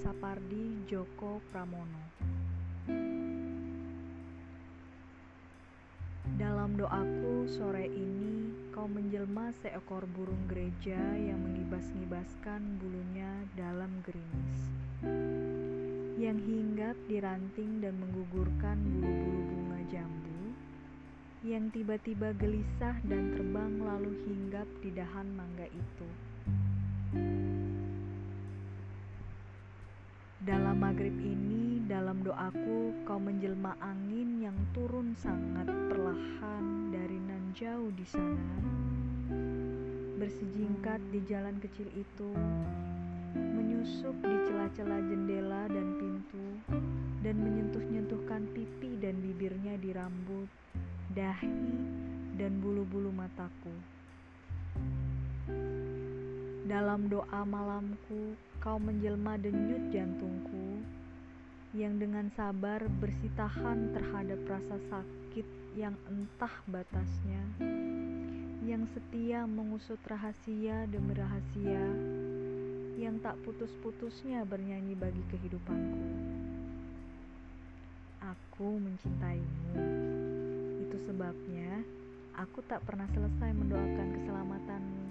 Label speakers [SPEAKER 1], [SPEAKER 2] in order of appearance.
[SPEAKER 1] Sapardi Djoko Pramono Dalam doaku sore ini kau menjelma seekor burung gereja yang mengibas-ngibaskan bulunya dalam gerimis yang hinggap di ranting dan menggugurkan bulu-bulu bunga jambu yang tiba-tiba gelisah dan terbang lalu hinggap di dahan mangga itu. Dalam maghrib ini, dalam doaku, kau menjelma angin yang turun sangat perlahan dari nan jauh di sana, bersejingkat di jalan kecil itu, menyusup di celah-celah jendela dan pintu, dan menyentuh-nyentuhkan pipi dan bibirnya di rambut, dahi, dan bulu-bulu mataku. Dalam doa malamku, kau menjelma denyut jantungku yang dengan sabar bersitahan terhadap rasa sakit yang entah batasnya, yang setia mengusut rahasia demi rahasia, yang tak putus-putusnya bernyanyi bagi kehidupanku. Aku mencintaimu. Itu sebabnya aku tak pernah selesai mendoakan keselamatanmu